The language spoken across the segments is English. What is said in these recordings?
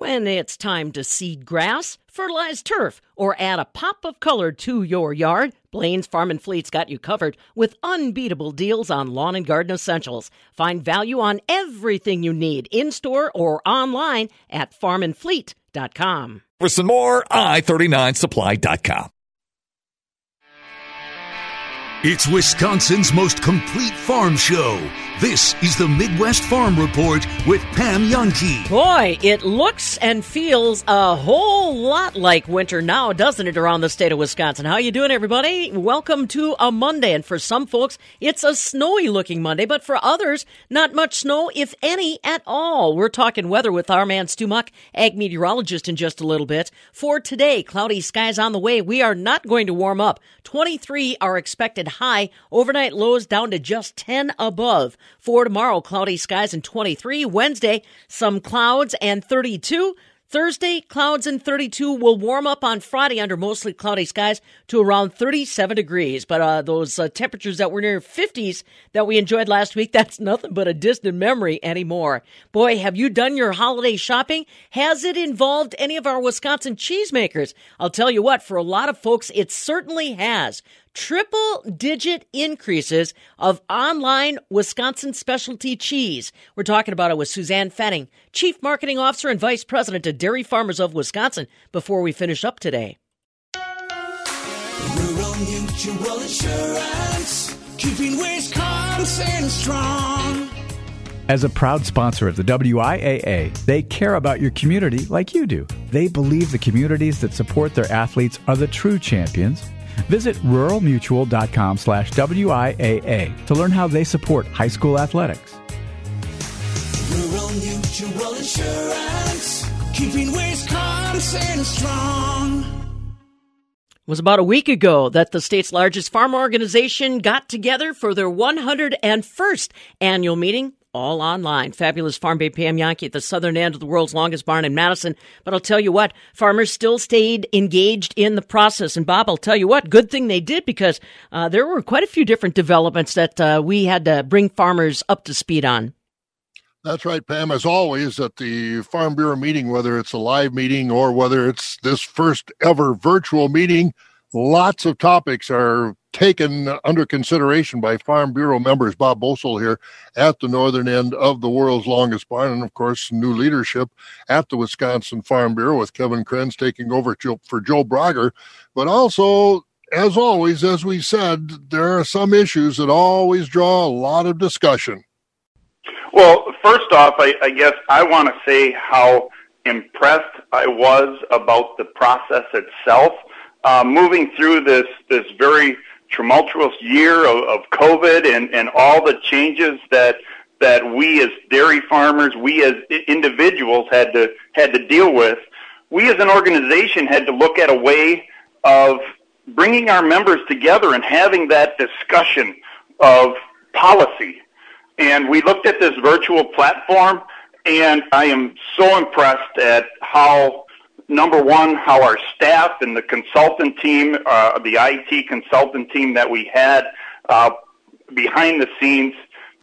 When it's time to seed grass, fertilize turf, or add a pop of color to your yard, Blain's Farm and Fleet's got you covered with unbeatable deals on lawn and garden essentials. Find value on everything you need in store or online at farmandfleet.com. For some more, i39supply.com. It's Wisconsin's most complete farm show. This is the Midwest Farm Report with Pam Jahnke. Boy, it looks and feels a whole lot like winter now, doesn't it, around the state of Wisconsin? How are you doing, everybody? Welcome to a Monday, and for some folks, it's a snowy-looking Monday, but for others, not much snow, if any, at all. We're talking weather with our man Stu Muck, ag meteorologist, in just a little bit. For today, cloudy skies on the way. We are not going to warm up. 23 are expected high. Overnight lows down to just 10 above. For tomorrow, cloudy skies and 23. Wednesday, some clouds and 32. Thursday, clouds and 32 will warm up on Friday under mostly cloudy skies to around 37 degrees. But uh, those uh, temperatures that were near 50s that we enjoyed last week, that's nothing but a distant memory anymore. Boy, have you done your holiday shopping? Has it involved any of our Wisconsin cheesemakers? I'll tell you what, for a lot of folks, it certainly has triple digit increases of online Wisconsin specialty cheese. We're talking about it with Suzanne Fanning, Chief Marketing Officer and Vice President of Dairy Farmers of Wisconsin, before we finish up today. Rural Mutual Insurance, keeping Wisconsin strong. As a proud sponsor of the WIAA, they care about your community like you do. They believe the communities that support their athletes are the true champions Visit ruralmutual.com slash WIAA to learn how they support high school athletics. Rural Mutual Insurance, keeping Wisconsin strong. It was about a week ago that the state's largest farm organization got together for their 101st annual meeting all online. Fabulous Farm Babe Pam Jahnke at the southern end of the world's longest barn in Madison. But I'll tell you what, farmers still stayed engaged in the process. And Bob, I'll tell you what, good thing they did because uh, there were quite a few different developments that uh, we had to bring farmers up to speed on. That's right, Pam. As always, at the Farm Bureau meeting, whether it's a live meeting or whether it's this first ever virtual meeting, lots of topics are taken under consideration by Farm Bureau members. Bob Bosold here at the northern end of the world's longest barn, and of course, new leadership at the Wisconsin Farm Bureau with Kevin Krentz taking over for Joe Brogger. But also, as always, as we said, there are some issues that always draw a lot of discussion. Well, first off, I, I guess I want to say how impressed I was about the process itself. Uh, moving through this this very tumultuous year of, of COVID and, and all the changes that that we as dairy farmers, we as individuals had to had to deal with. We as an organization had to look at a way of bringing our members together and having that discussion of policy. And we looked at this virtual platform, and I am so impressed at how number one, how our staff and the consultant team, uh, the IT consultant team that we had uh, behind the scenes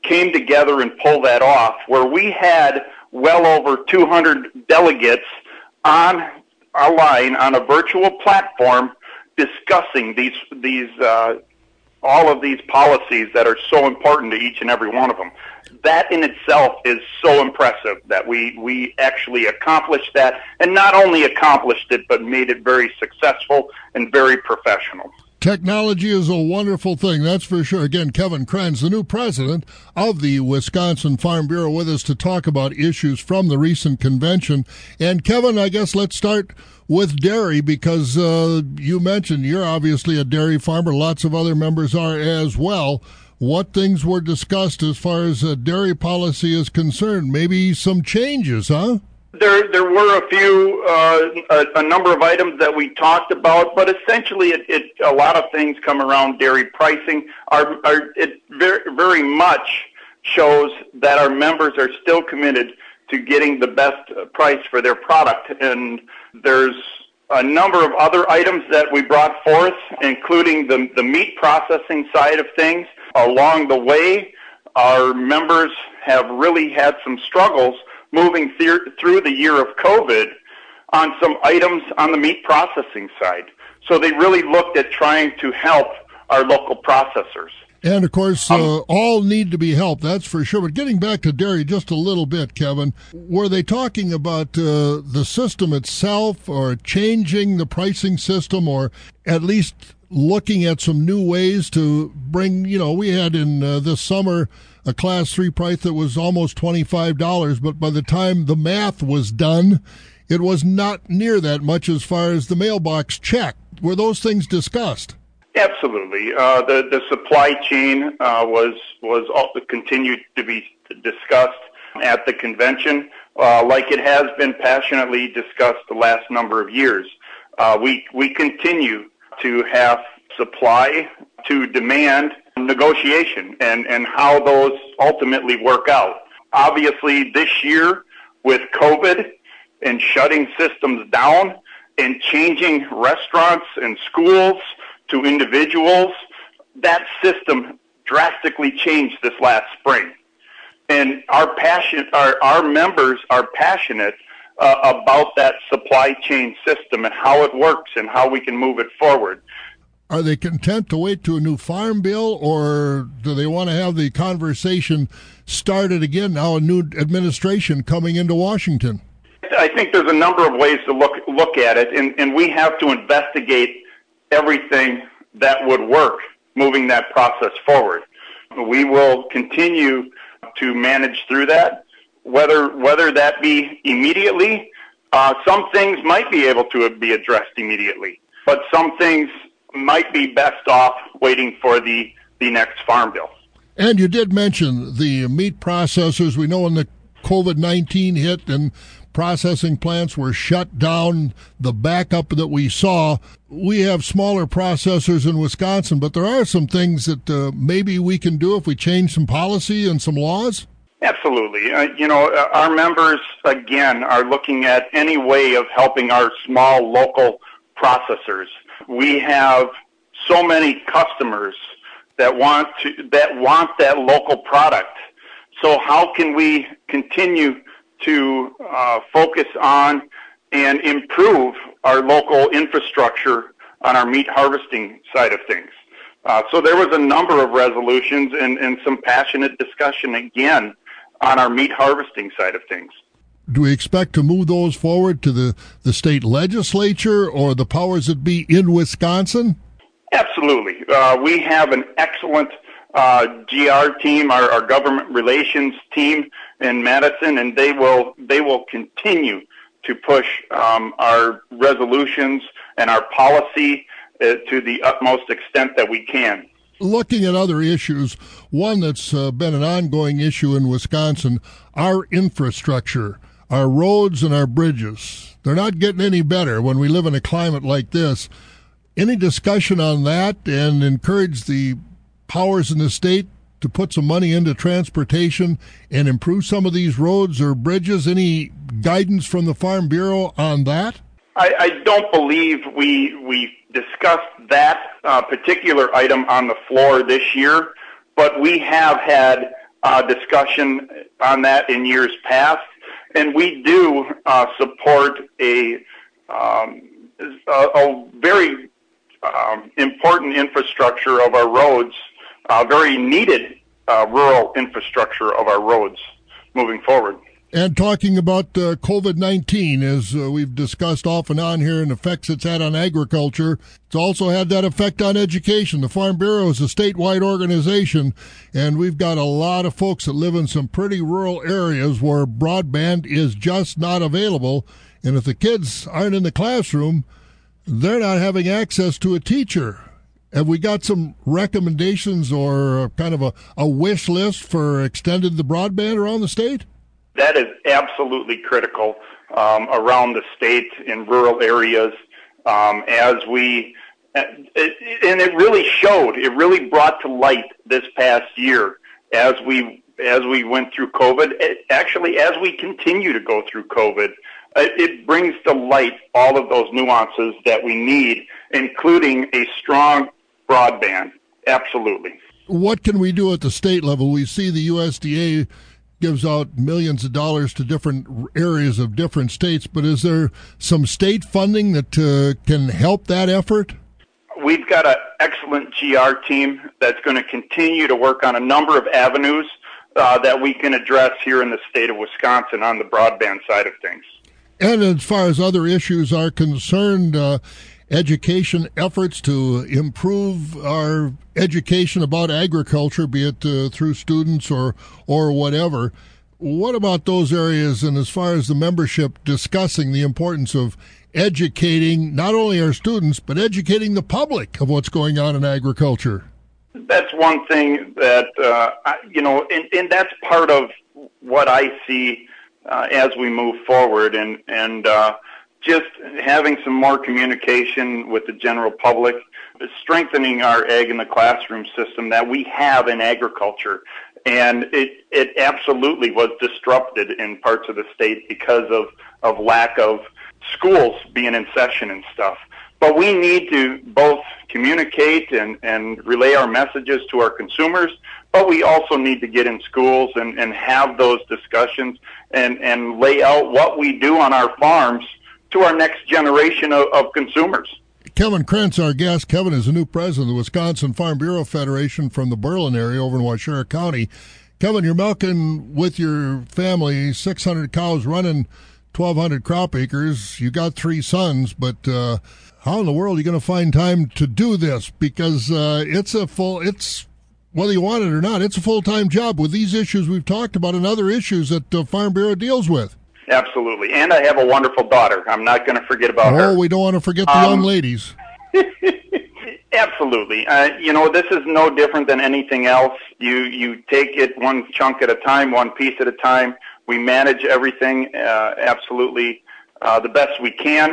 came together and pulled that off, where we had well over 200 delegates on our line on a virtual platform discussing these these uh, all of these policies that are so important to each and every one of them that in itself is so impressive that we, we actually accomplished that and not only accomplished it, but made it very successful and very professional. Technology is a wonderful thing, that's for sure. Again, Kevin Krentz, the new president of the Wisconsin Farm Bureau, with us to talk about issues from the recent convention. And Kevin, I guess let's start with dairy because uh, you mentioned you're obviously a dairy farmer. Lots of other members are as well what things were discussed as far as uh, dairy policy is concerned. Maybe some changes, huh? There, there were a few, uh, a, a, number of items that we talked about, but essentially, it, it a lot of things come around dairy pricing. Our, our, it very, very much shows that our members are still committed to getting the best price for their product, and there's a number of other items that we brought forth, including the, the meat processing side of things along the way, our members have really had some struggles moving through through the year of COVID on some items on the meat processing side. So they really looked at trying to help our local processors. And of course, uh, all need to be helped, that's for sure. But getting back to dairy just a little bit, Kevin, were they talking about uh, the system itself or changing the pricing system or at least looking at some new ways to bring, you know, we had in uh, this summer a class three price that was almost $25, but by the time the math was done, it was not near that much as far as the mailbox check. Were those things discussed? Absolutely. Uh, the the supply chain uh, was was continued to be discussed at the convention, uh, like it has been passionately discussed the last number of years. Uh, we we continue to have supply to demand negotiation and and how those ultimately work out. Obviously, this year with COVID and shutting systems down and changing restaurants and schools to individuals, that system drastically changed this last spring. And our passion, our, our members are passionate uh, about that supply chain system and how it works and how we can move it forward. Are they content to wait to a new farm bill, or do they want to have the conversation started again now? A new administration coming into Washington. I think there's a number of ways to look look at it, and, and we have to investigate everything that would work moving that process forward. We will continue to manage through that, whether whether that be immediately. Uh, some things might be able to be addressed immediately, but some things might be best off waiting for the the next farm bill. And you did mention the meat processors. We know when the COVID 19 hit and processing plants were shut down, the backup that we saw. We have smaller processors in Wisconsin, but there are some things that uh, maybe we can do if we change some policy and some laws. Absolutely. Uh, you know, uh, our members, again, are looking at any way of helping our small local processors. We have so many customers that want to, that want that local product. So how can we continue to uh, focus on and improve our local infrastructure on our meat harvesting side of things. Uh, so there was a number of resolutions and, and some passionate discussion again on our meat harvesting side of things. Do we expect to move those forward to the, the state legislature or the powers that be in Wisconsin? Absolutely. Uh, we have an excellent GR team, our, our government relations team in Madison, and they will they will continue to push um, our resolutions and our policy uh, to the utmost extent that we can. Looking at other issues, one that's uh, been an ongoing issue in Wisconsin, our infrastructure, our roads and our bridges. They're not getting any better when we live in a climate like this. Any discussion on that and encourage the powers in the state to put some money into transportation and improve some of these roads or bridges? Any guidance from the Farm Bureau on that? I, I don't believe we we discussed that uh, particular item on the floor this year, but we have had uh, discussion on that in years past, and we do uh, support a, um, a, a very um, important infrastructure of our roads uh, very needed uh, rural infrastructure of our roads moving forward. And talking about uh, COVID 19, as uh, we've discussed off and on here, and effects it's had on agriculture, it's also had that effect on education. The Farm Bureau is a statewide organization, and we've got a lot of folks that live in some pretty rural areas where broadband is just not available. And if the kids aren't in the classroom, they're not having access to a teacher. Have we got some recommendations or kind of a, a wish list for extended the broadband around the state? That is absolutely critical um, around the state in rural areas um, as we and it really showed it really brought to light this past year as we as we went through covid actually as we continue to go through covid it brings to light all of those nuances that we need including a strong broadband. Absolutely. What can we do at the state level? We see the USDA gives out millions of dollars to different areas of different states, but is there some state funding that uh, can help that effort? We've got an excellent GR team that's going to continue to work on a number of avenues uh, that we can address here in the state of Wisconsin on the broadband side of things. And as far as other issues are concerned, uh, education efforts to improve our education about agriculture, be it uh, through students or or whatever. What about those areas? And as far as the membership discussing the importance of educating not only our students but educating the public of what's going on in agriculture. That's one thing that uh, I, you know, and, and that's part of what I see uh, as we move forward, and and uh, just having some more communication with the general public, strengthening our Ag in the classroom system that we have in agriculture. And it, it absolutely was disrupted in parts of the state because of, of lack of schools being in session and stuff. But we need to both communicate and, and relay our messages to our consumers, but we also need to get in schools and, and have those discussions and, and lay out what we do on our farms to our next generation of, of consumers. Kevin Krentz, our guest. Kevin is the new president of the Wisconsin Farm Bureau Federation from the Berlin area over in Waushara County. Kevin, you're milking with your family 600 cows running 1,200 crop acres. You got three sons, but uh, how in the world are you going to find time to do this? Because uh, it's a full, it's whether you want it or not, it's a full time job with these issues we've talked about and other issues that the Farm Bureau deals with. Absolutely. And I have a wonderful daughter. I'm not going to forget about oh, her. Oh, we don't want to forget the um, young ladies. Absolutely. Uh, you know, this is no different than anything else. You you take it one chunk at a time, one piece at a time. We manage everything uh, absolutely uh, the best we can.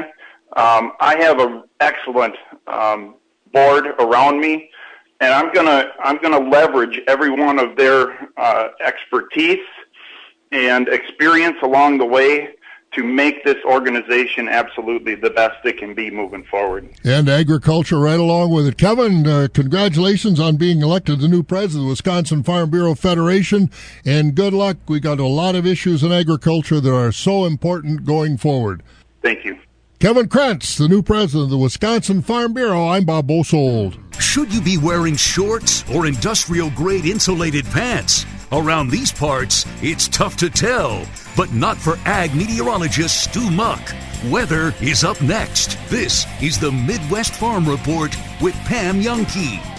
Um, I have an excellent um, board around me, and I'm gonna I'm gonna leverage every one of their uh, expertise and experience along the way to make this organization absolutely the best it can be moving forward. And agriculture right along with it. Kevin, uh, congratulations on being elected the new president of the Wisconsin Farm Bureau Federation, and good luck. We got a lot of issues in agriculture that are so important going forward. Thank you. Kevin Krantz, the new president of the Wisconsin Farm Bureau. I'm Bob Bosold. Should you be wearing shorts or industrial grade insulated pants? Around these parts, it's tough to tell, but not for ag meteorologist Stu Muck. Weather is up next. This is the Midwest Farm Report with Pam Jahnke.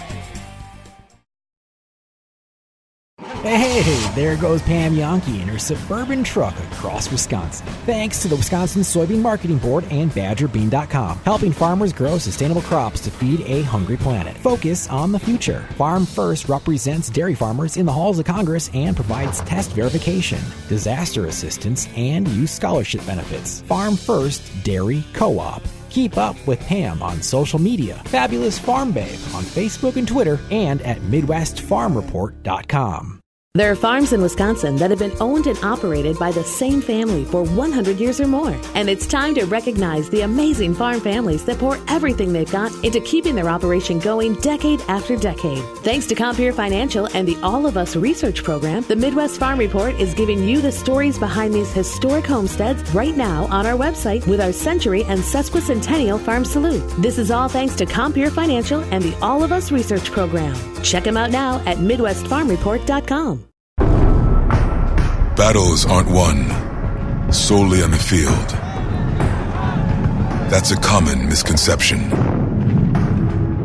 Hey, there goes Pam Jahnke in her suburban truck across Wisconsin. Thanks to the Wisconsin Soybean Marketing Board and BadgerBean.com, helping farmers grow sustainable crops to feed a hungry planet. Focus on the future. Farm First represents dairy farmers in the halls of Congress and provides test verification, disaster assistance, and youth scholarship benefits. Farm First Dairy Co-op. Keep up with Pam on social media, Fabulous Farm Babe on Facebook and Twitter, and at MidwestFarmReport.com. There are farms in Wisconsin that have been owned and operated by the same family for 100 years or more. And it's time to recognize the amazing farm families that pour everything they've got into keeping their operation going decade after decade. Thanks to Compeer Financial and the All of Us Research Program, the Midwest Farm Report is giving you the stories behind these historic homesteads right now on our website with our century and sesquicentennial farm salute. This is all thanks to Compeer Financial and the All of Us Research Program. Check them out now at MidwestFarmReport.com. Battles aren't won solely on the field. That's a common misconception.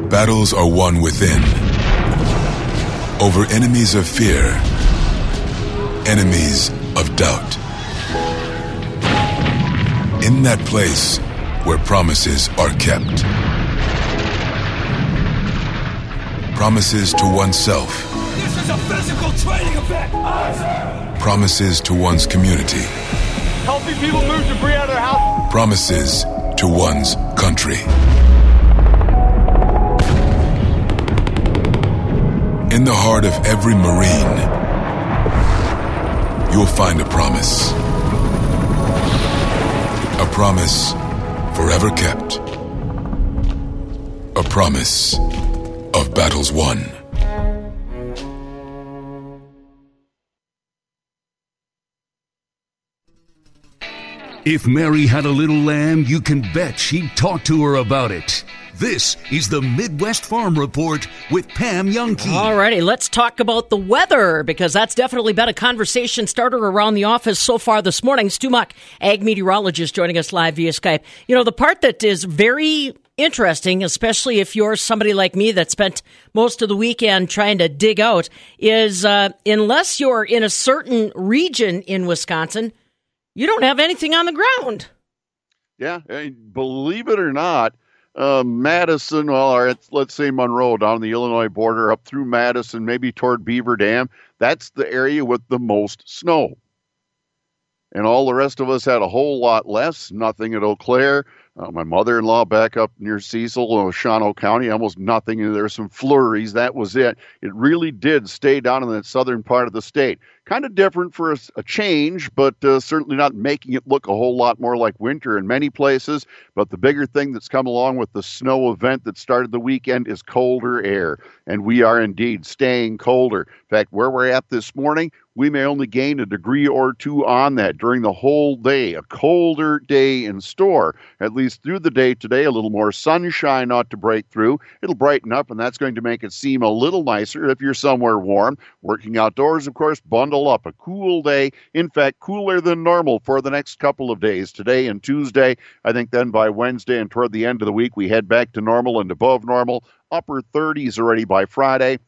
Battles are won within, over enemies of fear, enemies of doubt. In that place where promises are kept. Promises to oneself. This is a physical training event! Promises to one's community. Helping people move debris out of their house. Promises to one's country. In the heart of every Marine, you'll find a promise. A promise forever kept. A promise of battles won. If Mary had a little lamb, you can bet she'd talk to her about it. This is the Midwest Farm Report with Pam Jahnke. Alrighty, let's talk about the weather because that's definitely been a conversation starter around the office so far this morning. Stu Muck, ag meteorologist, joining us live via Skype. You know, the part that is very interesting, especially if you're somebody like me that spent most of the weekend trying to dig out, is uh, unless you're in a certain region in Wisconsin, you don't have anything on the ground. Yeah, believe it or not, uh, Madison, well, or let's say Monroe, down the Illinois border, up through Madison, maybe toward Beaver Dam, that's the area with the most snow. And all the rest of us had a whole lot less, nothing at Eau Claire, uh, my mother-in-law back up near Cecil, Shawano County, almost nothing. There were some flurries. That was it. It really did stay down in that southern part of the state. Kind of different for a, a change, but uh, certainly not making it look a whole lot more like winter in many places. But the bigger thing that's come along with the snow event that started the weekend is colder air. And we are indeed staying colder. In fact, where we're at this morning, we may only gain a degree or two on that during the whole day. A colder day in store, at least through the day today. A little more sunshine ought to break through. It'll brighten up, and that's going to make it seem a little nicer if you're somewhere warm. Working outdoors, of course, bundle up. A cool day, in fact, cooler than normal for the next couple of days. Today and Tuesday, I think then by Wednesday and toward the end of the week, we head back to normal and above normal. Upper 30s already by Friday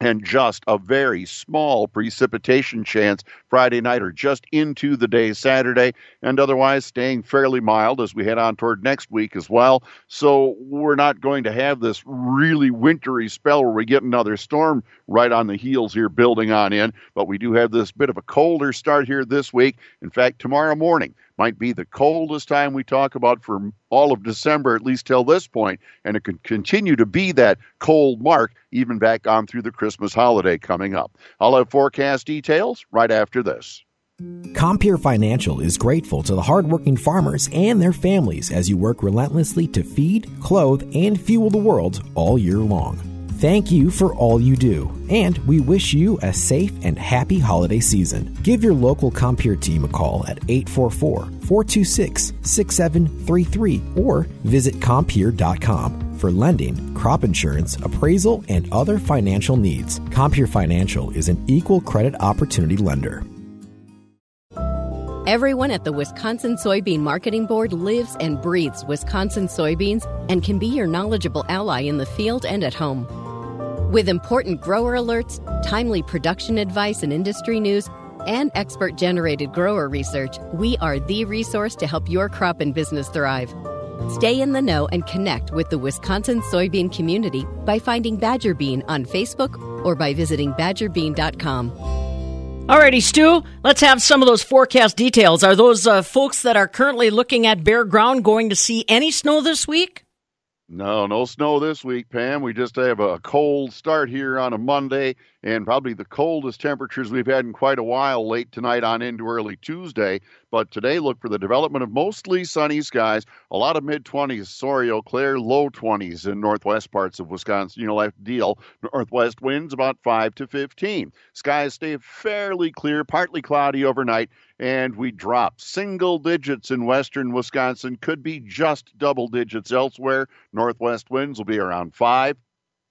and just a very small precipitation chance Friday night or just into the day Saturday, and otherwise staying fairly mild as we head on toward next week as well. So we're not going to have this really wintry spell where we get another storm right on the heels here building on in, but we do have this bit of a colder start here this week. In fact, tomorrow morning, might be the coldest time we talk about for all of December, at least till this point, and it could continue to be that cold mark even back on through the Christmas holiday coming up. I'll have forecast details right after this. Compeer Financial is grateful to the hardworking farmers and their families as you work relentlessly to feed, clothe, and fuel the world all year long. Thank you for all you do, and we wish you a safe and happy holiday season. Give your local Compeer team a call at 844 426 6733 or visit Compeer.com for lending, crop insurance, appraisal, and other financial needs. Compeer Financial is an equal credit opportunity lender. Everyone at the Wisconsin Soybean Marketing Board lives and breathes Wisconsin soybeans and can be your knowledgeable ally in the field and at home. With important grower alerts, timely production advice and industry news, and expert generated grower research, we are the resource to help your crop and business thrive. Stay in the know and connect with the Wisconsin soybean community by finding Badger Bean on Facebook or by visiting badgerbean.com. Alrighty, Stu, let's have some of those forecast details. Are those uh, folks that are currently looking at bare ground going to see any snow this week? No, no snow this week, Pam. We just have a cold start here on a Monday and probably the coldest temperatures we've had in quite a while late tonight on into early Tuesday. But today, look for the development of mostly sunny skies, a lot of mid 20s, sorry, Eau Claire, low 20s in northwest parts of Wisconsin. You know, that deal. Northwest winds about 5 to 15. Skies stay fairly clear, partly cloudy overnight, and we drop single digits in western Wisconsin, could be just double digits elsewhere. Northwest winds will be around 5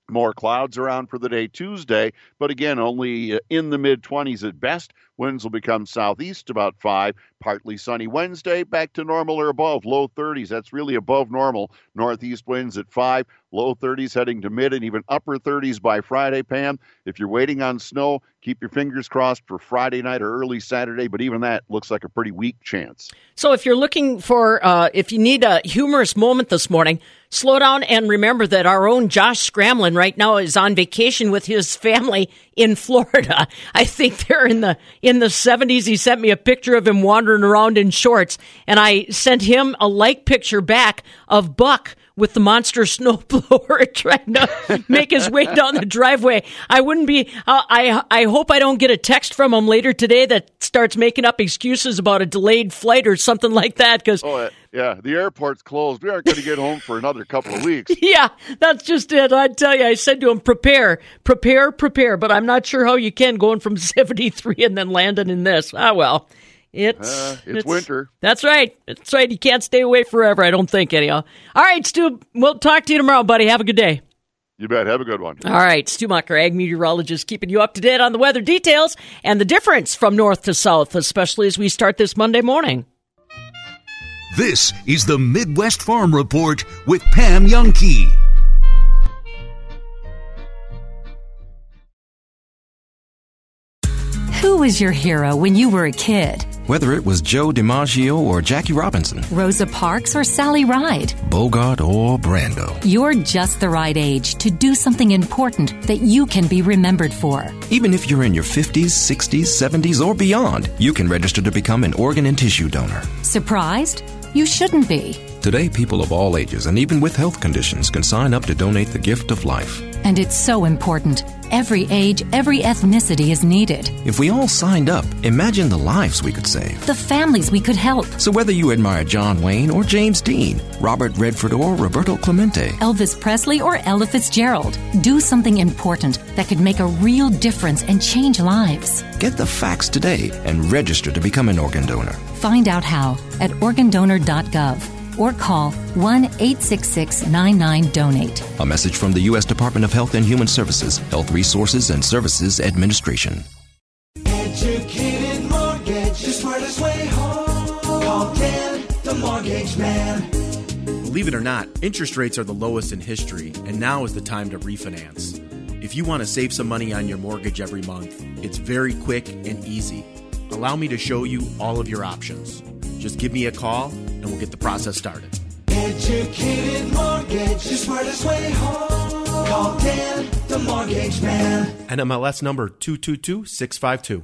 more clouds around for the day Tuesday, but again, only uh, in the mid 20s at best. Winds will become southeast about 5. Partly sunny Wednesday, back to normal or above, low 30s. That's really above normal. Northeast winds at 5, low 30s heading to mid and even upper 30s by Friday, Pam. If you're waiting on snow, keep your fingers crossed for Friday night or early Saturday, but even that looks like a pretty weak chance. So if you're looking for, uh, if you need a humorous moment this morning, slow down and remember that our own Josh Scramlin right now is on vacation with his family in Florida. I think they're in the in the 70s. He sent me a picture of him wandering around in shorts, and I sent him a like picture back of Buck with the monster snowblower trying to make his way down the driveway. I wouldn't be. Uh, I I hope I don't get a text from him later today that starts making up excuses about a delayed flight or something like that. Because oh, yeah, the airport's closed. We aren't going to get home for another couple of weeks. yeah, that's just it. I tell you, I said to him, prepare, prepare, prepare. But I'm not sure how you can going from 73 and then landing in this. Ah, well. It's, uh, it's, it's winter. That's right. That's right. You can't stay away forever. I don't think anyhow. All right, Stu. We'll talk to you tomorrow, buddy. Have a good day. You bet. Have a good one. All right. Stu Mucker, ag meteorologist, keeping you up to date on the weather details and the difference from north to south, especially as we start this Monday morning. This is the Midwest Farm Report with Pam Jahnke. Who was your hero when you were a kid? Whether it was Joe DiMaggio or Jackie Robinson, Rosa Parks or Sally Ride, Bogart or Brando, you're just the right age to do something important that you can be remembered for. Even if you're in your 50s, 60s, 70s, or beyond, you can register to become an organ and tissue donor. Surprised? You shouldn't be. Today, people of all ages and even with health conditions can sign up to donate the gift of life. And it's so important. Every age, every ethnicity is needed. If we all signed up, imagine the lives we could save. The families we could help. So whether you admire John Wayne or James Dean, Robert Redford or Roberto Clemente, Elvis Presley or Ella Fitzgerald, do something important that could make a real difference and change lives. Get the facts today and register to become an organ donor. Find out how at organdonor.gov or call 1 866 99 Donate. A message from the U.S. Department of Health and Human Services, Health Resources and Services Administration. Educated mortgage, the smartest way home. Call Dan, the mortgage man. Believe it or not, interest rates are the lowest in history, and now is the time to refinance. If you want to save some money on your mortgage every month, it's very quick and easy. Allow me to show you all of your options. Just give me a call and we'll get the process started. Educated mortgage, the smartest way home. Call Dan, the mortgage man. NMLS number 222652.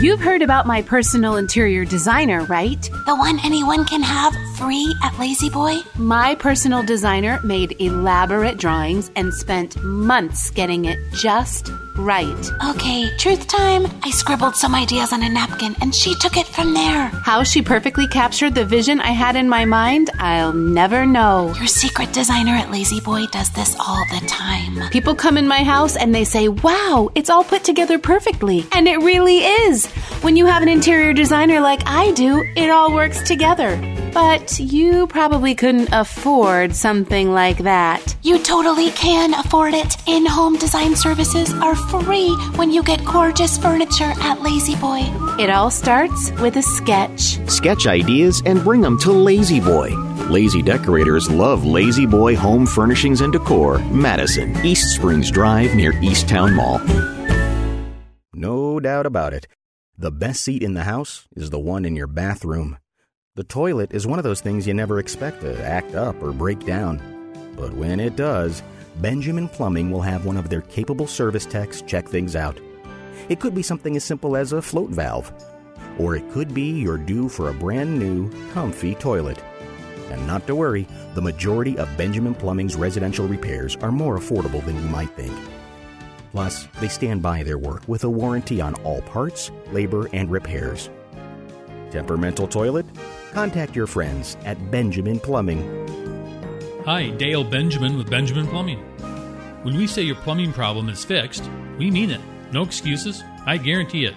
You've heard about my personal interior designer, right? The one anyone can have free at La-Z-Boy? My personal designer made elaborate drawings and spent months getting it just right. Okay, truth time. I scribbled some ideas on a napkin and she took it from there. How she perfectly captured the vision I had in my mind, I'll never know. Your secret designer at La-Z-Boy does this all the time. People come in my house and they say, wow, it's all put together perfectly. And it really is. When you have an interior designer like I do, it all works together. But you probably couldn't afford something like that. You totally can afford it. In home design services are free when you get gorgeous furniture at La-Z-Boy. It all starts with a sketch. Sketch ideas and bring them to La-Z-Boy. Lazy decorators love La-Z-Boy Home Furnishings and Decor, Madison, East Springs Drive near East Towne Mall. No doubt about it. The best seat in the house is the one in your bathroom. The toilet is one of those things you never expect to act up or break down. But when it does, Benjamin Plumbing will have one of their capable service techs check things out. It could be something as simple as a float valve, or it could be you're due for a brand new, comfy toilet. And not to worry, the majority of Benjamin Plumbing's residential repairs are more affordable than you might think. Plus, they stand by their work with a warranty on all parts, labor, and repairs. Temperamental toilet? Contact your friends at Benjamin Plumbing. Hi, Dale Benjamin with Benjamin Plumbing. When we say your plumbing problem is fixed, we mean it. No excuses. I guarantee it.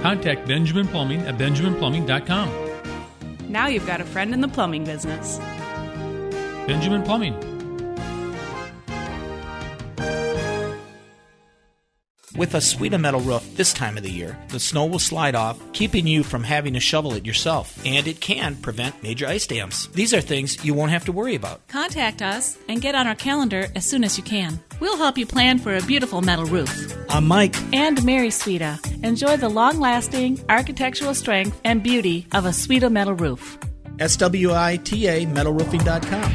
Contact Benjamin Plumbing at benjaminplumbing.com. Now you've got a friend in the plumbing business. Benjamin Plumbing. With a Sweeta metal roof this time of the year, the snow will slide off, keeping you from having to shovel it yourself, and it can prevent major ice dams. These are things you won't have to worry about. Contact us and get on our calendar as soon as you can. We'll help you plan for a beautiful metal roof. I'm Mike. And Mary Sweeta. Enjoy the long lasting architectural strength and beauty of a Sweeta metal roof. SWITA metalroofing.com.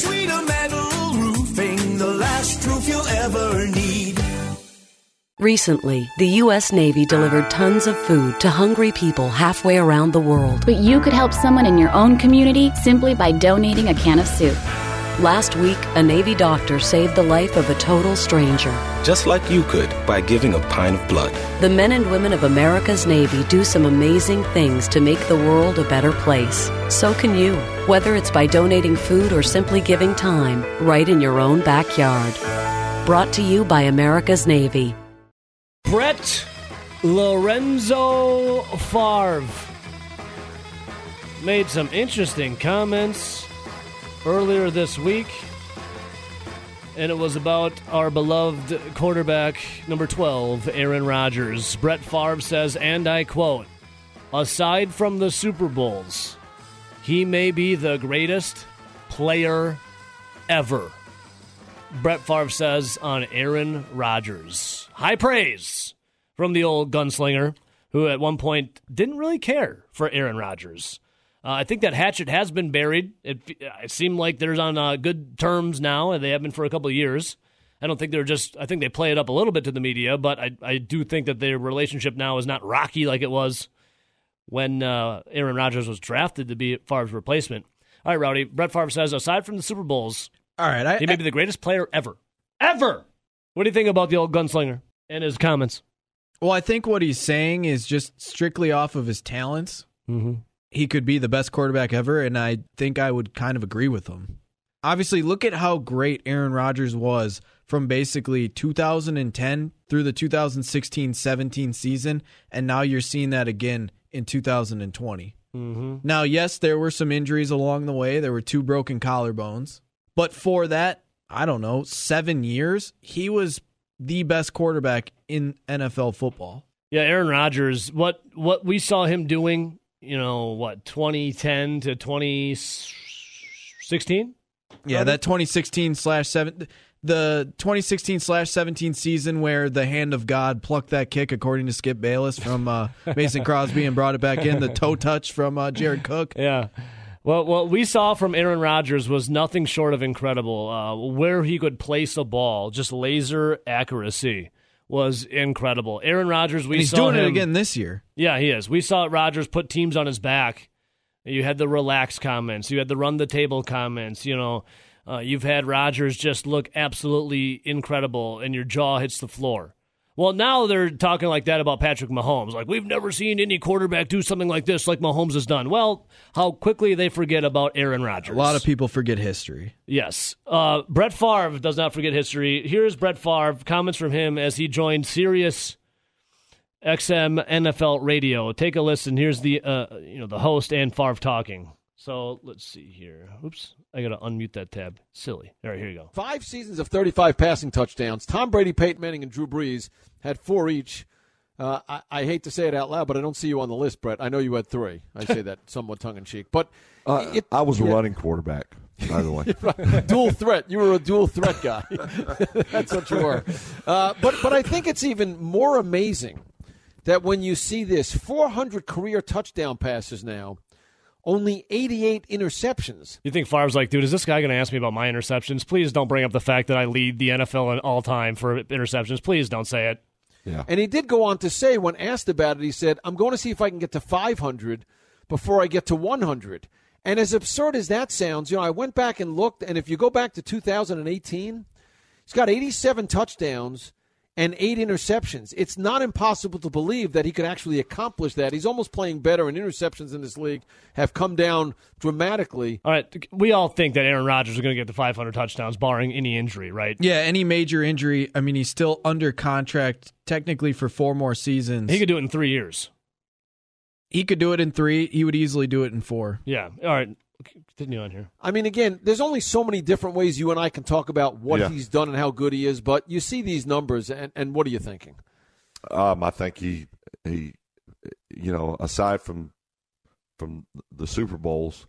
Sweeta Metal Roofing, the last roof you'll ever need. Recently, the U.S. Navy delivered tons of food to hungry people halfway around the world. But you could help someone in your own community simply by donating a can of soup. Last week, a Navy doctor saved the life of a total stranger. Just like you could by giving a pint of blood. The men and women of America's Navy do some amazing things to make the world a better place. So can you, whether it's by donating food or simply giving time, right in your own backyard. Brought to you by America's Navy. Brett Lorenzo Favre made some interesting comments earlier this week, and it was about our beloved quarterback, number 12, Aaron Rodgers. Brett Favre says, and I quote, aside from the Super Bowls, he may be the greatest player ever. Brett Favre says on Aaron Rodgers. High praise from the old gunslinger who at one point didn't really care for Aaron Rodgers. Uh, I think that hatchet has been buried. It, it seemed like they're on uh, good terms now, and they have been for a couple of years. I don't think they're just. I think they play it up a little bit to the media, but I, I do think that their relationship now is not rocky like it was when uh, Aaron Rodgers was drafted to be Favre's replacement. All right, Rowdy. Brett Favre says, aside from the Super Bowls, all right, I, he may be the greatest player ever, ever. What do you think about the old gunslinger and his comments? Well, I think what he's saying is just strictly off of his talents. Mm-hmm he could be the best quarterback ever, and I think I would kind of agree with him. Obviously, look at how great Aaron Rodgers was from basically 2010 through the 2016 17 season, and now you're seeing that again in 2020. Mm-hmm. Now, yes, there were some injuries along the way. There were two broken collarbones. But for that, I don't know, seven years, he was the best quarterback in NFL football. Yeah, Aaron Rodgers, what what we saw him doing you know, what, 2010 to 2016? Yeah, that 2016 slash seven, the 2016 slash 17 season where the hand of God plucked that kick, according to Skip Bayless from uh, Mason Crosby, and brought it back in. The toe touch from uh, Jared Cook. Yeah. Well, what we saw from Aaron Rodgers was nothing short of incredible. Uh, where he could place a ball, just laser accuracy was incredible. Aaron Rodgers, we and he's saw doing him, it again this year. Yeah, he is. We saw Rodgers put teams on his back. You had the relax comments. You had the run the table comments. You know, uh, you've had Rodgers just look absolutely incredible, and your jaw hits the floor. Well, now they're talking like that about Patrick Mahomes. Like, we've never seen any quarterback do something like this, like Mahomes has done. Well, how quickly they forget about Aaron Rodgers. A lot of people forget history. Yes. Uh, Brett Favre does not forget history. Here's Brett Favre, comments from him as he joined Sirius XM NFL Radio. Take a listen. Here's the, uh, you know, the host and Favre talking. So let's see here. Oops, I got to unmute that tab. Silly. All right, here you go. Five seasons of 35 passing touchdowns. Tom Brady, Peyton Manning, and Drew Brees had four each. Uh, I, I, hate to say it out loud, but I don't see you on the list, Brett. I know you had three. I say that somewhat tongue in cheek, but uh, it, I was yeah. a running quarterback. By the way, right. dual threat. You were a dual threat guy. That's what you were. Uh, but but I think it's even more amazing that when you see this 400 career touchdown passes now only 88 interceptions. You think Favre's like, dude, is this guy going to ask me about my interceptions? Please don't bring up the fact that I lead the NFL in all time for interceptions. Please don't say it. Yeah. And he did go on to say, when asked about it, he said, I'm going to see if I can get to 500 before I get to 100. And as absurd as that sounds, you know, I went back and looked, and if you go back to 2018, he's got 87 touchdowns and eight interceptions. It's not impossible to believe that he could actually accomplish that. He's almost playing better, and interceptions in this league have come down dramatically. All right, we all think that Aaron Rodgers is going to get the 500 touchdowns, barring any injury, right? Yeah, any major injury. I mean, he's still under contract technically for four more seasons. He could do it in three years. He could do it in three. He would easily do it in four. Yeah. All right. Continue on here. I mean, again, there's only so many different ways you and I can talk about what Yeah. he's done and how good he is, but you see these numbers, and, and what are you thinking? Um, I think he he, you know, aside from from the Super Bowls,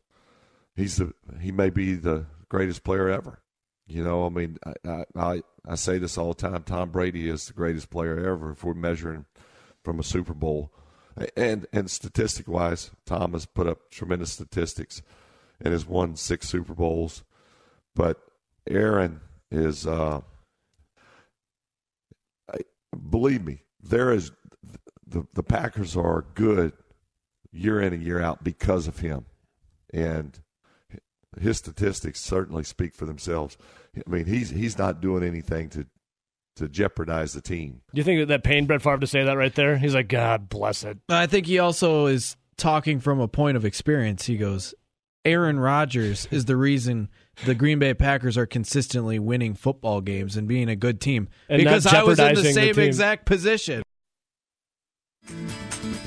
he's the he may be the greatest player ever. You know, I mean, I I, I say this all the time. Tom Brady is the greatest player ever if we're measuring from a Super Bowl, and and statistic wise, Tom has put up tremendous statistics and has won six Super Bowls. But Aaron is uh, believe me, there is the the Packers are good year in and year out because of him, and his statistics certainly speak for themselves. I mean, he's he's not doing anything to to jeopardize the team. Do you think that, that pained Brett Favre to say that right there? He's like, God bless it. I think he also is talking from a point of experience. He goes, Aaron Rodgers is the reason the Green Bay Packers are consistently winning football games and being a good team And because I was in the jeopardizing the same exact position.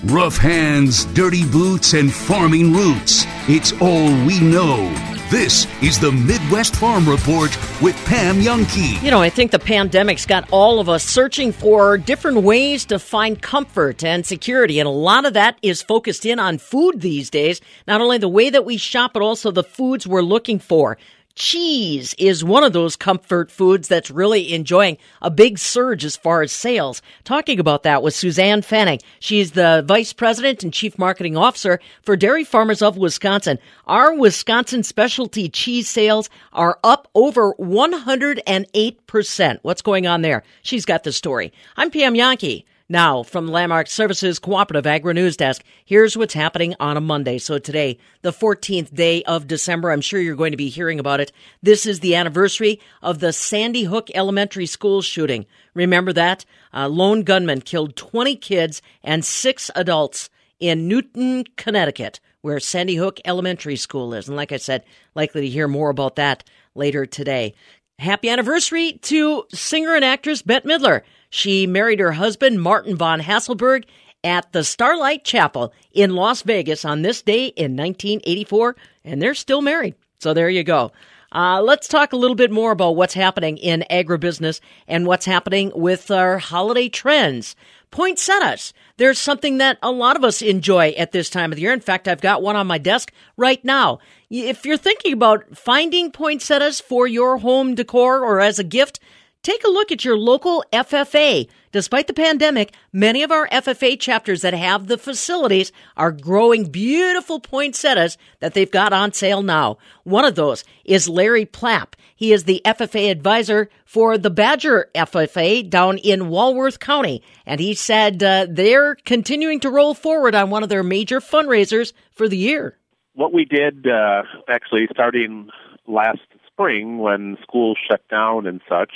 Rough hands, dirty boots, and farming roots. It's all we know. This is the Midwest Farm Report with Pam Jahnke. You know, I think the pandemic's got all of us searching for different ways to find comfort and security. And a lot of that is focused in on food these days. Not only the way that we shop, but also the foods we're looking for. Cheese is one of those comfort foods that's really enjoying a big surge as far as sales. Talking about that with Suzanne Fanning. She's the Vice President and Chief Marketing Officer for Dairy Farmers of Wisconsin. Our Wisconsin specialty cheese sales are up over 108%. What's going on there? She's got the story. I'm Pam Jahnke. Now, from Landmark Services Cooperative Agri News Desk, here's what's happening on a Monday. So today, the 14th day of December, I'm sure you're going to be hearing about it. This is the anniversary of the Sandy Hook Elementary School shooting. Remember that? A lone gunman killed 20 kids and six adults in Newtown, Connecticut, where Sandy Hook Elementary School is. And like I said, likely to hear more about that later today. Happy anniversary to singer and actress Bette Midler. She married her husband, Martin von Haselberg, at the Starlight Chapel in Las Vegas on this day in 1984, and they're still married. So there you go. Uh, let's talk a little bit more about what's happening in agribusiness and what's happening with our holiday trends. Poinsettias. There's something that a lot of us enjoy at this time of the year. In fact, I've got one on my desk right now. If you're thinking about finding poinsettias for your home decor or as a gift, take a look at your local FFA. Despite the pandemic, many of our FFA chapters that have the facilities are growing beautiful poinsettias that they've got on sale now. One of those is Larry Plapp. He is the FFA advisor for the Badger FFA down in Walworth County. And he said uh, they're continuing to roll forward on one of their major fundraisers for the year. what we did uh, actually starting last spring when schools shut down and such,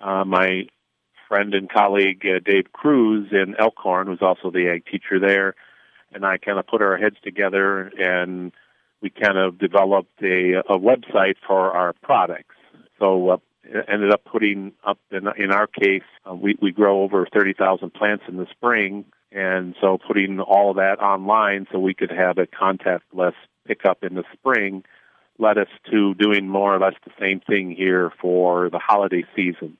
uh, my friend and colleague uh, Dave Cruz in Elkhorn, who's also the ag teacher there, and I kind of put our heads together and we kind of developed a, a website for our products. So uh, ended up putting up in, in our case, uh, we, we grow over 30,000 plants in the spring. And so putting all of that online so we could have a contactless pickup in the spring led us to doing more or less the same thing here for the holiday season.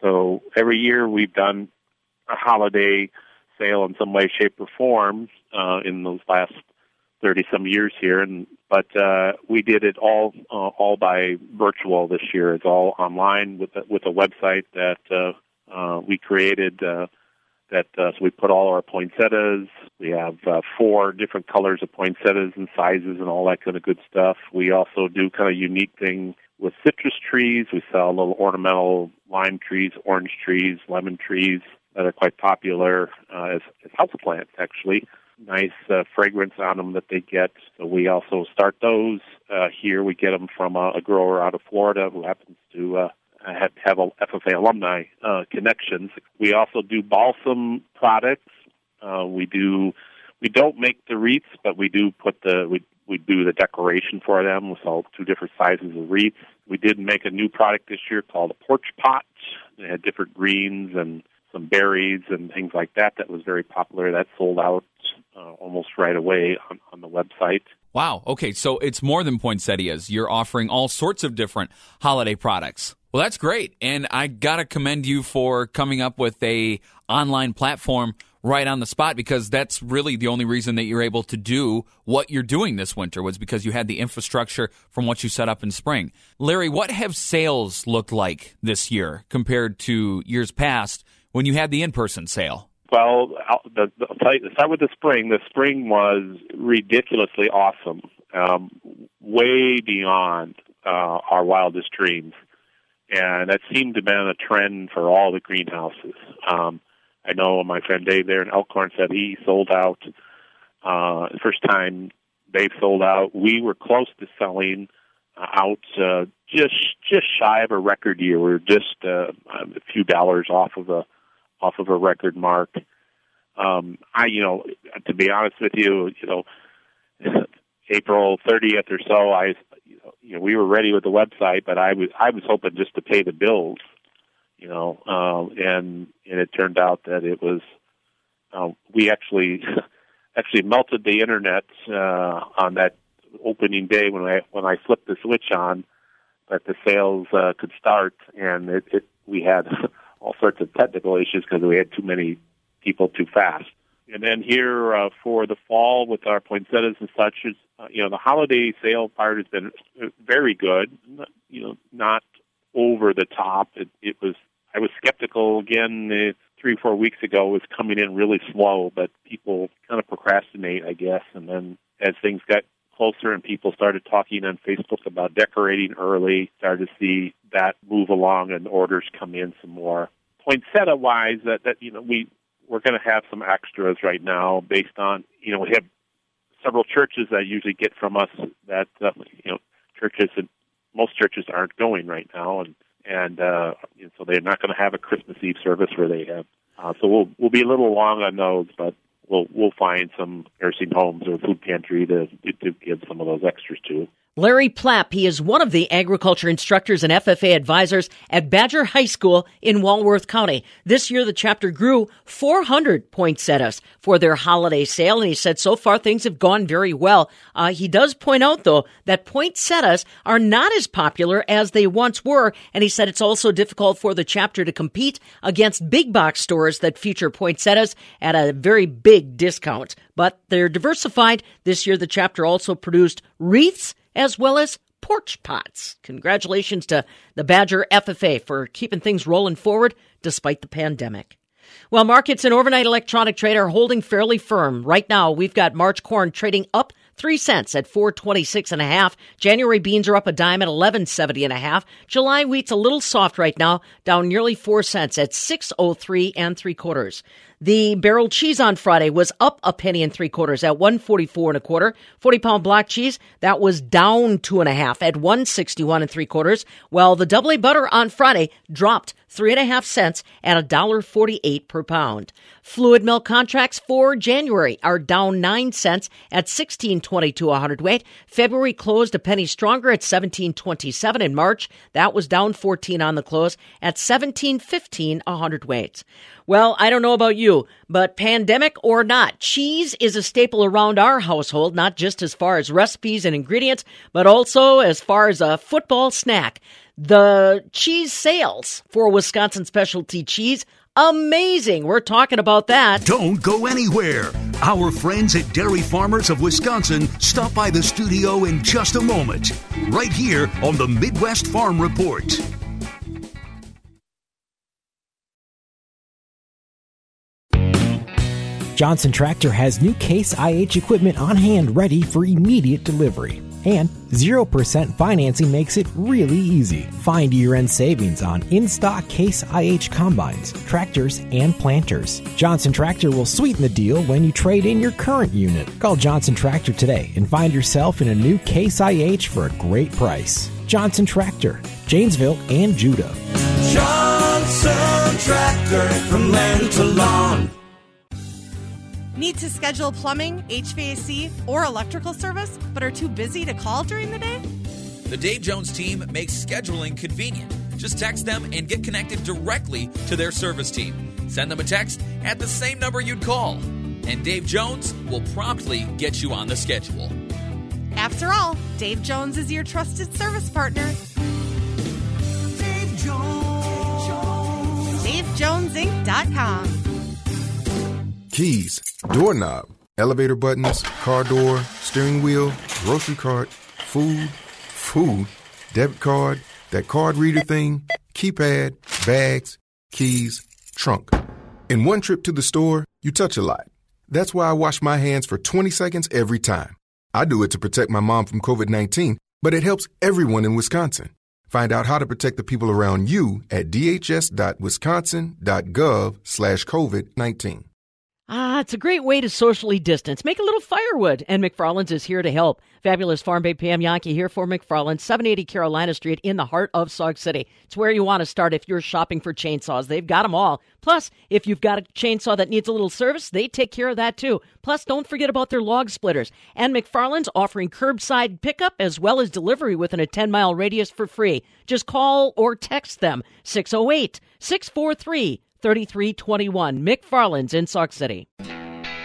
So every year we've done a holiday sale in some way, shape, or form uh, in those last thirty some years here, and but uh, we did it all uh, all by virtual this year. It's all online with a, with a website that uh, uh, we created. Uh, that uh, so we put all our poinsettias. We have uh, four different colors of poinsettias and sizes and all that kind of good stuff. We also do kind of unique thing with citrus trees. We sell little ornamental lime trees, orange trees, lemon trees that are quite popular uh, as, as houseplants, actually. Nice uh, fragrance on them that they get. So we also start those uh, here. We get them from a, a grower out of Florida who happens to uh, have, have a FFA alumni uh, connections. We also do balsam products. Uh, we do. We don't make the wreaths, but we do put the we we do the decoration for them. with all two different sizes of wreaths. We did make a new product this year called a porch pot. It had different greens and some berries and things like that. That was very popular. That sold out uh, almost right away on, on the website. Wow. Okay, so it's more than poinsettias. You're offering all sorts of different holiday products. Well, that's great, and I gotta commend you for coming up with a online platform right on the spot because that's really the only reason that you're able to do what you're doing this winter was because you had the infrastructure from what you set up in spring. Larry, what have sales looked like this year compared to years past when you had the in-person sale? Well, I'll, tell you, start with the spring. The spring was ridiculously awesome, um, way beyond uh, our wildest dreams. and that seemed to have been a trend for all the greenhouses. Um, I know my friend Dave there in Elkhorn said he sold out. Uh, first time Dave sold out, we were close to selling uh, out uh, just just shy of a record year. We were just uh, a few dollars off of a off of a record mark. Um, I, you know, to be honest with you, you know, April 30th or so, I, you know, we were ready with the website, but I was I was hoping just to pay the bills, you know, um, and and it turned out that it was uh, we actually actually melted the internet uh, on that opening day when I when I flipped the switch on that the sales uh, could start, and it, it we had all sorts of technical issues because we had too many people too fast. And then here uh, for the fall with our poinsettias and such, is uh, you know the holiday sale part has been uh, very good. You know, not over the top. It, it was. I was skeptical again uh, three four weeks ago. Was coming in really slow, but people kind of procrastinate, I guess. And then as things got closer and people started talking on Facebook about decorating early, started to see that move along and orders come in some more. Poinsettia wise, that that you know we we're going to have some extras right now based on you know we have several churches that usually get from us that uh, you know churches and most churches aren't going right now and and uh so they're not going to have a Christmas Eve service where they have uh so we'll we'll be a little long on those but we'll we'll find some nursing homes or food pantry to to give some of those extras to. Larry Plapp, he is one of the agriculture instructors and FFA advisors at Badger High School in Walworth County. This year, the chapter grew 400 poinsettias for their holiday sale, and he said so far things have gone very well. Uh, he does point out, though, that poinsettias are not as popular as they once were, and he said it's also difficult for the chapter to compete against big box stores that feature poinsettias at a very big discount. But they're diversified. This year, the chapter also produced wreaths as well as porch pots. Congratulations to the Badger FFA for keeping things rolling forward despite the pandemic. While markets and overnight electronic trade are holding fairly firm. Right now, we've got March corn trading up three cents at 426 and a half. January beans are up a dime at 1170 and a half. July wheat's a little soft right now, down nearly four cents at 603 and three quarters. The barrel cheese on Friday was up a penny and three quarters at 144 and a quarter. 40 pound block cheese, that was down two and a half at 161 and three quarters. While the double A butter on Friday dropped three and a half cents at a dollar forty-eight per pound. Fluid milk contracts for January are down nine cents at sixteen twenty-two a hundredweight. February closed a penny stronger at seventeen twenty-seven. In March, that was down fourteen on the close at seventeen fifteen a hundredweight. Well, I don't know about you, but pandemic or not, cheese is a staple around our household, not just as far as recipes and ingredients, but also as far as a football snack. The cheese sales for Wisconsin specialty cheese Amazing. We're talking about that. Don't go anywhere. Our friends at Dairy Farmers of Wisconsin stop by the studio in just a moment. Right here on the Midwest Farm Report. Johnson Tractor has new Case IH equipment on hand ready for immediate delivery. And 0% financing makes it really easy. Find year end savings on in stock Case IH combines, tractors, and planters. Johnson Tractor will sweeten the deal when you trade in your current unit. Call Johnson Tractor today and find yourself in a new Case IH for a great price. Johnson Tractor, Janesville, and Juda. Johnson Tractor from land to lawn. Need to schedule plumbing, HVAC, or electrical service, but are too busy to call during the day? The Dave Jones team makes scheduling convenient. Just text them and get connected directly to their service team. Send them a text at the same number you'd call, and Dave Jones will promptly get you on the schedule. After all, Dave Jones is your trusted service partner. Dave Jones. DaveJonesInc.com. Keys, doorknob, elevator buttons, car door, steering wheel, grocery cart, food, food, debit card, that card reader thing, keypad, bags, keys, trunk. In one trip to the store, you touch a lot. That's why I wash my hands for 20 seconds every time. I do it to protect my mom from COVID 19, but it helps everyone in Wisconsin. Find out how to protect the people around you at dhs.wisconsin.gov slash COVID-19. Ah, it's a great way to socially distance. Make a little firewood, and McFarland's is here to help. Fabulous Farm Babe Pam Jahnke here for McFarland, 780 Carolina Street in the heart of Sauk City. It's where you want to start if you're shopping for chainsaws. They've got them all. Plus, if you've got a chainsaw that needs a little service, they take care of that too. Plus, don't forget about their log splitters. And McFarland's offering curbside pickup as well as delivery within a 10 mile radius for free. Just call or text them 608 643 3321. McFarland's in Sauk City.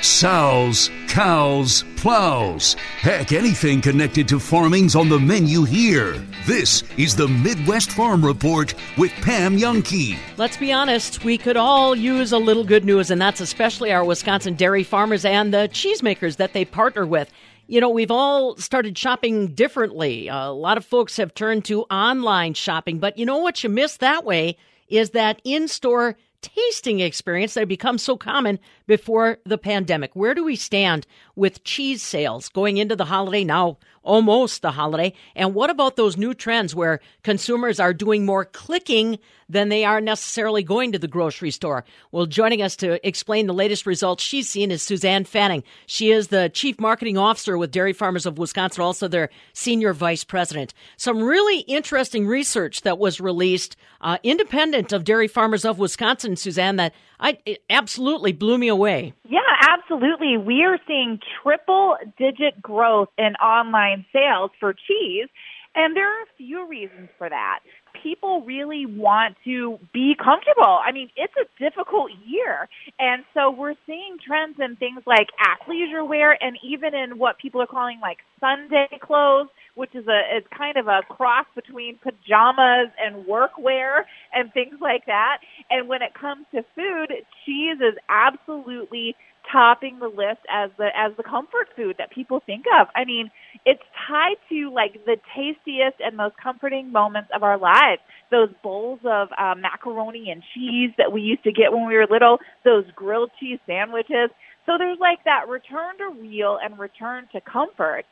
Sows, cows, plows. Heck, anything connected to farming's on the menu here. This is the Midwest Farm Report with Pam Jahnke. Let's be honest, we could all use a little good news, and that's especially our Wisconsin dairy farmers and the cheesemakers that they partner with. You know, we've all started shopping differently. A lot of folks have turned to online shopping, but you know what you miss that way is that in store tasting experience that had become so common before the pandemic. Where do we stand with cheese sales going into the holiday now? Almost the holiday. And what about those new trends where consumers are doing more clicking than they are necessarily going to the grocery store? Well, joining us to explain the latest results she's seen is Suzanne Fanning. She is the Chief Marketing Officer with Dairy Farmers of Wisconsin, also their Senior Vice President. Some really interesting research that was released, uh, independent of Dairy Farmers of Wisconsin, Suzanne, that I absolutely blew me away. Yeah, absolutely. We are seeing triple digit growth in online sales for cheese. And there are a few reasons for that. People really want to be comfortable. I mean, it's a difficult year. And so we're seeing trends in things like athleisure wear and even in what people are calling like Sunday clothes which is a is kind of a cross between pajamas and workwear and things like that. And when it comes to food, cheese is absolutely topping the list as the as the comfort food that people think of. I mean, it's tied to like the tastiest and most comforting moments of our lives. Those bowls of uh, macaroni and cheese that we used to get when we were little, those grilled cheese sandwiches. So there's like that return to real and return to comfort.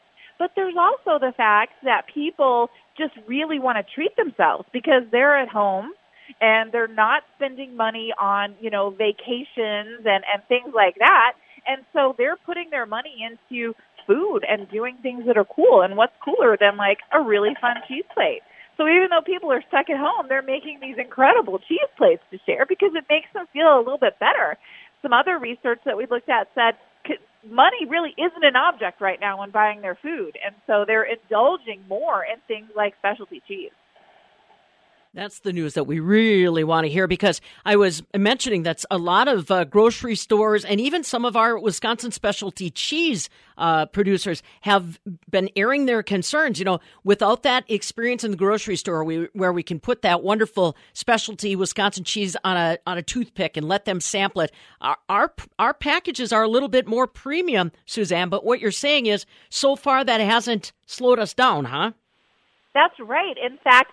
But there's also the fact that people just really want to treat themselves because they're at home and they're not spending money on, you know, vacations and, and things like that. And so they're putting their money into food and doing things that are cool. And what's cooler than like a really fun cheese plate? So even though people are stuck at home, they're making these incredible cheese plates to share because it makes them feel a little bit better. Some other research that we looked at said money really isn't an object right now when buying their food. And so they're indulging more in things like specialty cheese. That's the news that we really want to hear because I was mentioning that a lot of uh, grocery stores and even some of our Wisconsin specialty cheese uh, producers have been airing their concerns. You know, without that experience in the grocery store, we, where we can put that wonderful specialty Wisconsin cheese on a on a toothpick and let them sample it, our our, our packages are a little bit more premium, Suzanne. But what you're saying is, so far that hasn't slowed us down, huh? That's right. In fact,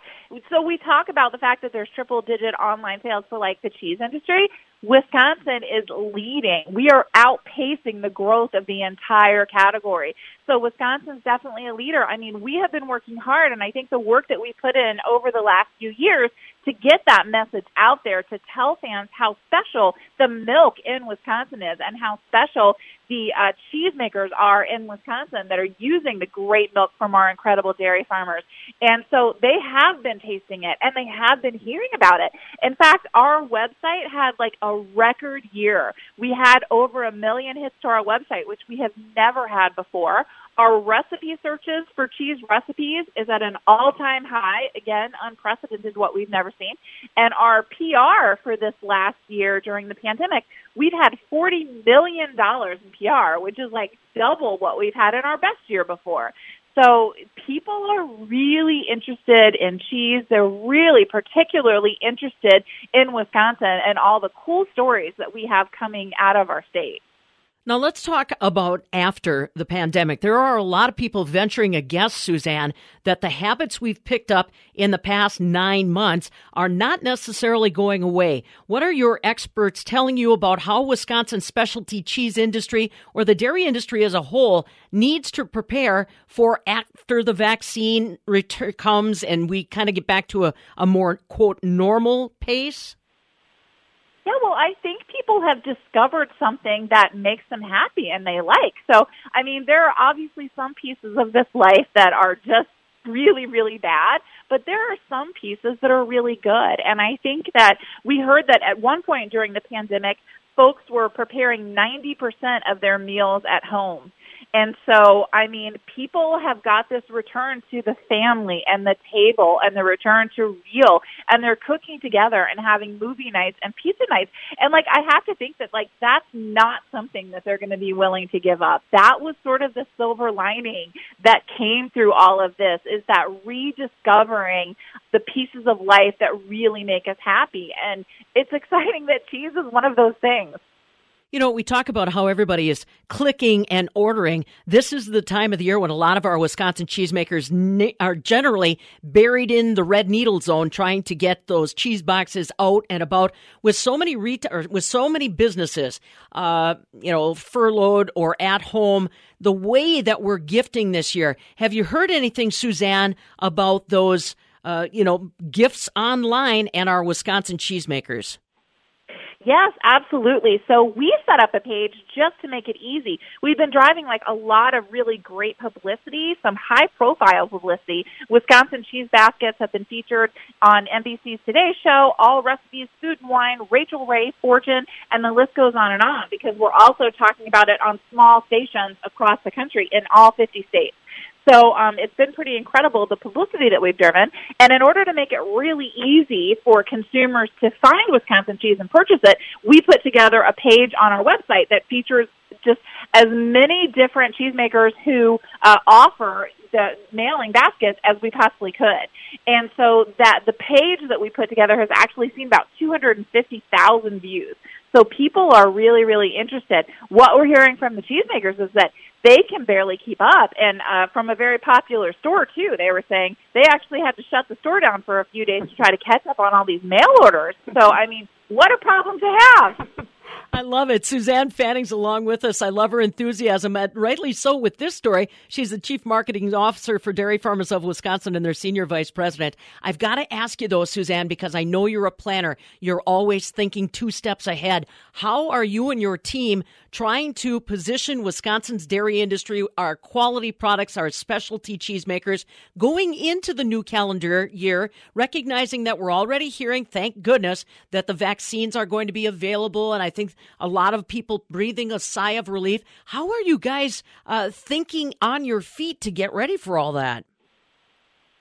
so we talk about the fact that there's triple digit online sales for like the cheese industry. Wisconsin is leading. We are outpacing the growth of the entire category. So Wisconsin's definitely a leader. I mean, we have been working hard and I think the work that we put in over the last few years to get that message out there to tell fans how special the milk in Wisconsin is and how special the uh, cheesemakers are in Wisconsin that are using the great milk from our incredible dairy farmers. And so they have been tasting it and they have been hearing about it. In fact, our website had like a record year. We had over a million hits to our website, which we have never had before. Our recipe searches for cheese recipes is at an all-time high. Again, unprecedented what we've never seen. And our PR for this last year during the pandemic, we've had $40 million in PR, which is like double what we've had in our best year before. So people are really interested in cheese. They're really particularly interested in Wisconsin and all the cool stories that we have coming out of our state. Now, let's talk about after the pandemic. There are a lot of people venturing a guess, Suzanne, that the habits we've picked up in the past nine months are not necessarily going away. What are your experts telling you about how Wisconsin's specialty cheese industry or the dairy industry as a whole needs to prepare for after the vaccine return comes and we kind of get back to a, a more, quote, normal pace? Yeah, well, I think people have discovered something that makes them happy and they like. So, I mean, there are obviously some pieces of this life that are just really, really bad, but there are some pieces that are really good. And I think that we heard that at one point during the pandemic, folks were preparing 90% of their meals at home. And so, I mean, people have got this return to the family and the table and the return to real and they're cooking together and having movie nights and pizza nights. And like, I have to think that like, that's not something that they're going to be willing to give up. That was sort of the silver lining that came through all of this is that rediscovering the pieces of life that really make us happy. And it's exciting that cheese is one of those things. You know, we talk about how everybody is clicking and ordering. This is the time of the year when a lot of our Wisconsin cheesemakers are generally buried in the red needle zone trying to get those cheese boxes out and about with so many retail with so many businesses, uh, you know, furloughed or at home. The way that we're gifting this year. Have you heard anything, Suzanne, about those, uh, you know, gifts online and our Wisconsin cheesemakers? Yes, absolutely. So we set up a page just to make it easy. We've been driving like a lot of really great publicity, some high profile publicity. Wisconsin cheese baskets have been featured on NBC's Today Show, Allrecipes, Food and Wine, Rachael Ray, Fortune, and the list goes on and on because we're also talking about it on small stations across the country in all 50 states. So um, it's been pretty incredible the publicity that we've driven. And in order to make it really easy for consumers to find Wisconsin cheese and purchase it, we put together a page on our website that features just as many different cheesemakers who uh, offer the mailing baskets as we possibly could. And so that the page that we put together has actually seen about 250,000 views. So people are really, really interested. What we're hearing from the cheesemakers is that they can barely keep up. And uh, from a very popular store too, they were saying they actually had to shut the store down for a few days to try to catch up on all these mail orders. So I mean, what a problem to have. I love it. Suzanne Fanning's along with us. I love her enthusiasm, and rightly so with this story. She's the Chief Marketing Officer for Dairy Farmers of Wisconsin and their Senior Vice President. I've got to ask you, though, Suzanne, because I know you're a planner. You're always thinking two steps ahead. How are you and your team trying to position Wisconsin's dairy industry, our quality products, our specialty cheesemakers, going into the new calendar year, recognizing that we're already hearing, thank goodness, that the vaccines are going to be available, and I think a lot of people breathing a sigh of relief. How are you guys uh, thinking on your feet to get ready for all that?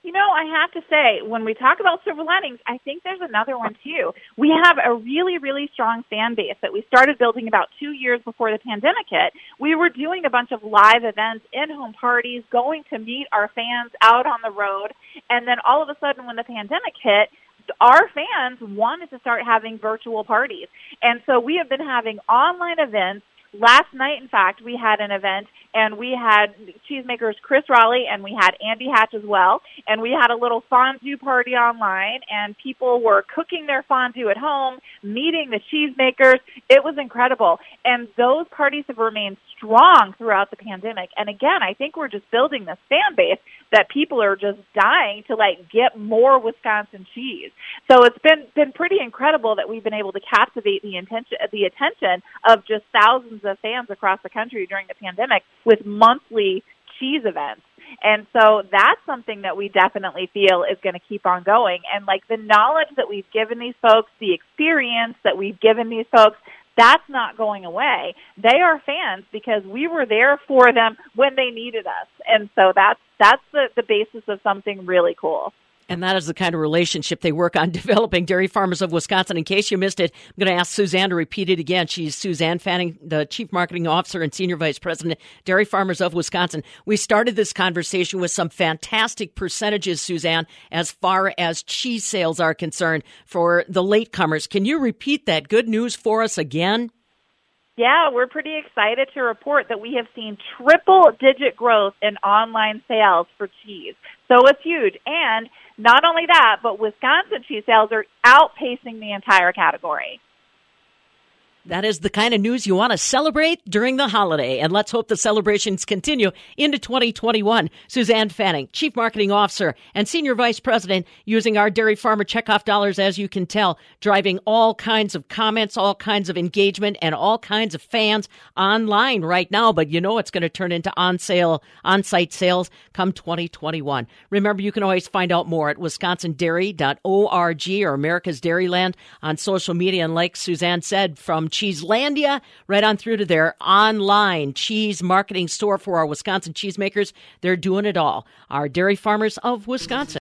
You know, I have to say, when we talk about silver linings, I think there's another one too. We have a really, really strong fan base that we started building about two years before the pandemic hit. We were doing a bunch of live events, in-home parties, going to meet our fans out on the road. And then all of a sudden, when the pandemic hit, our fans wanted to start having virtual parties. And so we have been having online events. Last night, in fact, we had an event and we had cheesemakers Chris Roelli and we had Andy Hatch as well. And we had a little fondue party online and people were cooking their fondue at home, meeting the cheesemakers. It was incredible. And those parties have remained strong throughout the pandemic. And again, I think we're just building this fan base that people are just dying to like get more Wisconsin cheese. So it's been been pretty incredible that we've been able to captivate the intention the attention of just thousands of fans across the country during the pandemic with monthly cheese events. And so that's something that we definitely feel is going to keep on going. And like the knowledge that we've given these folks, the experience that we've given these folks, that's not going away. They are fans because we were there for them when they needed us. And so that's that's the, the basis of something really cool. And that is the kind of relationship they work on developing. Dairy Farmers of Wisconsin. In case you missed it, I'm going to ask Suzanne to repeat it again. She's Suzanne Fanning, the Chief Marketing Officer and Senior Vice President, Dairy Farmers of Wisconsin. We started this conversation with some fantastic percentages, Suzanne, as far as cheese sales are concerned for the latecomers. Can you repeat that good news for us again? Yeah, we're pretty excited to report that we have seen triple digit growth in online sales for cheese. So it's huge. And not only that, but Wisconsin cheese sales are outpacing the entire category. That is the kind of news you want to celebrate during the holiday. And let's hope the celebrations continue into 2021. Suzanne Fanning, Chief Marketing Officer and Senior Vice President, using our Dairy Farmer checkoff dollars, as you can tell, driving all kinds of comments, all kinds of engagement, and all kinds of fans online right now. But you know it's going to turn into on sale, on site sales come 2021. Remember, you can always find out more at wisconsindairy.org or America's Dairyland on social media. And like Suzanne said, from Cheeselandia right on through to their online cheese marketing store for our Wisconsin cheesemakers. They're doing it all. Our dairy farmers of Wisconsin.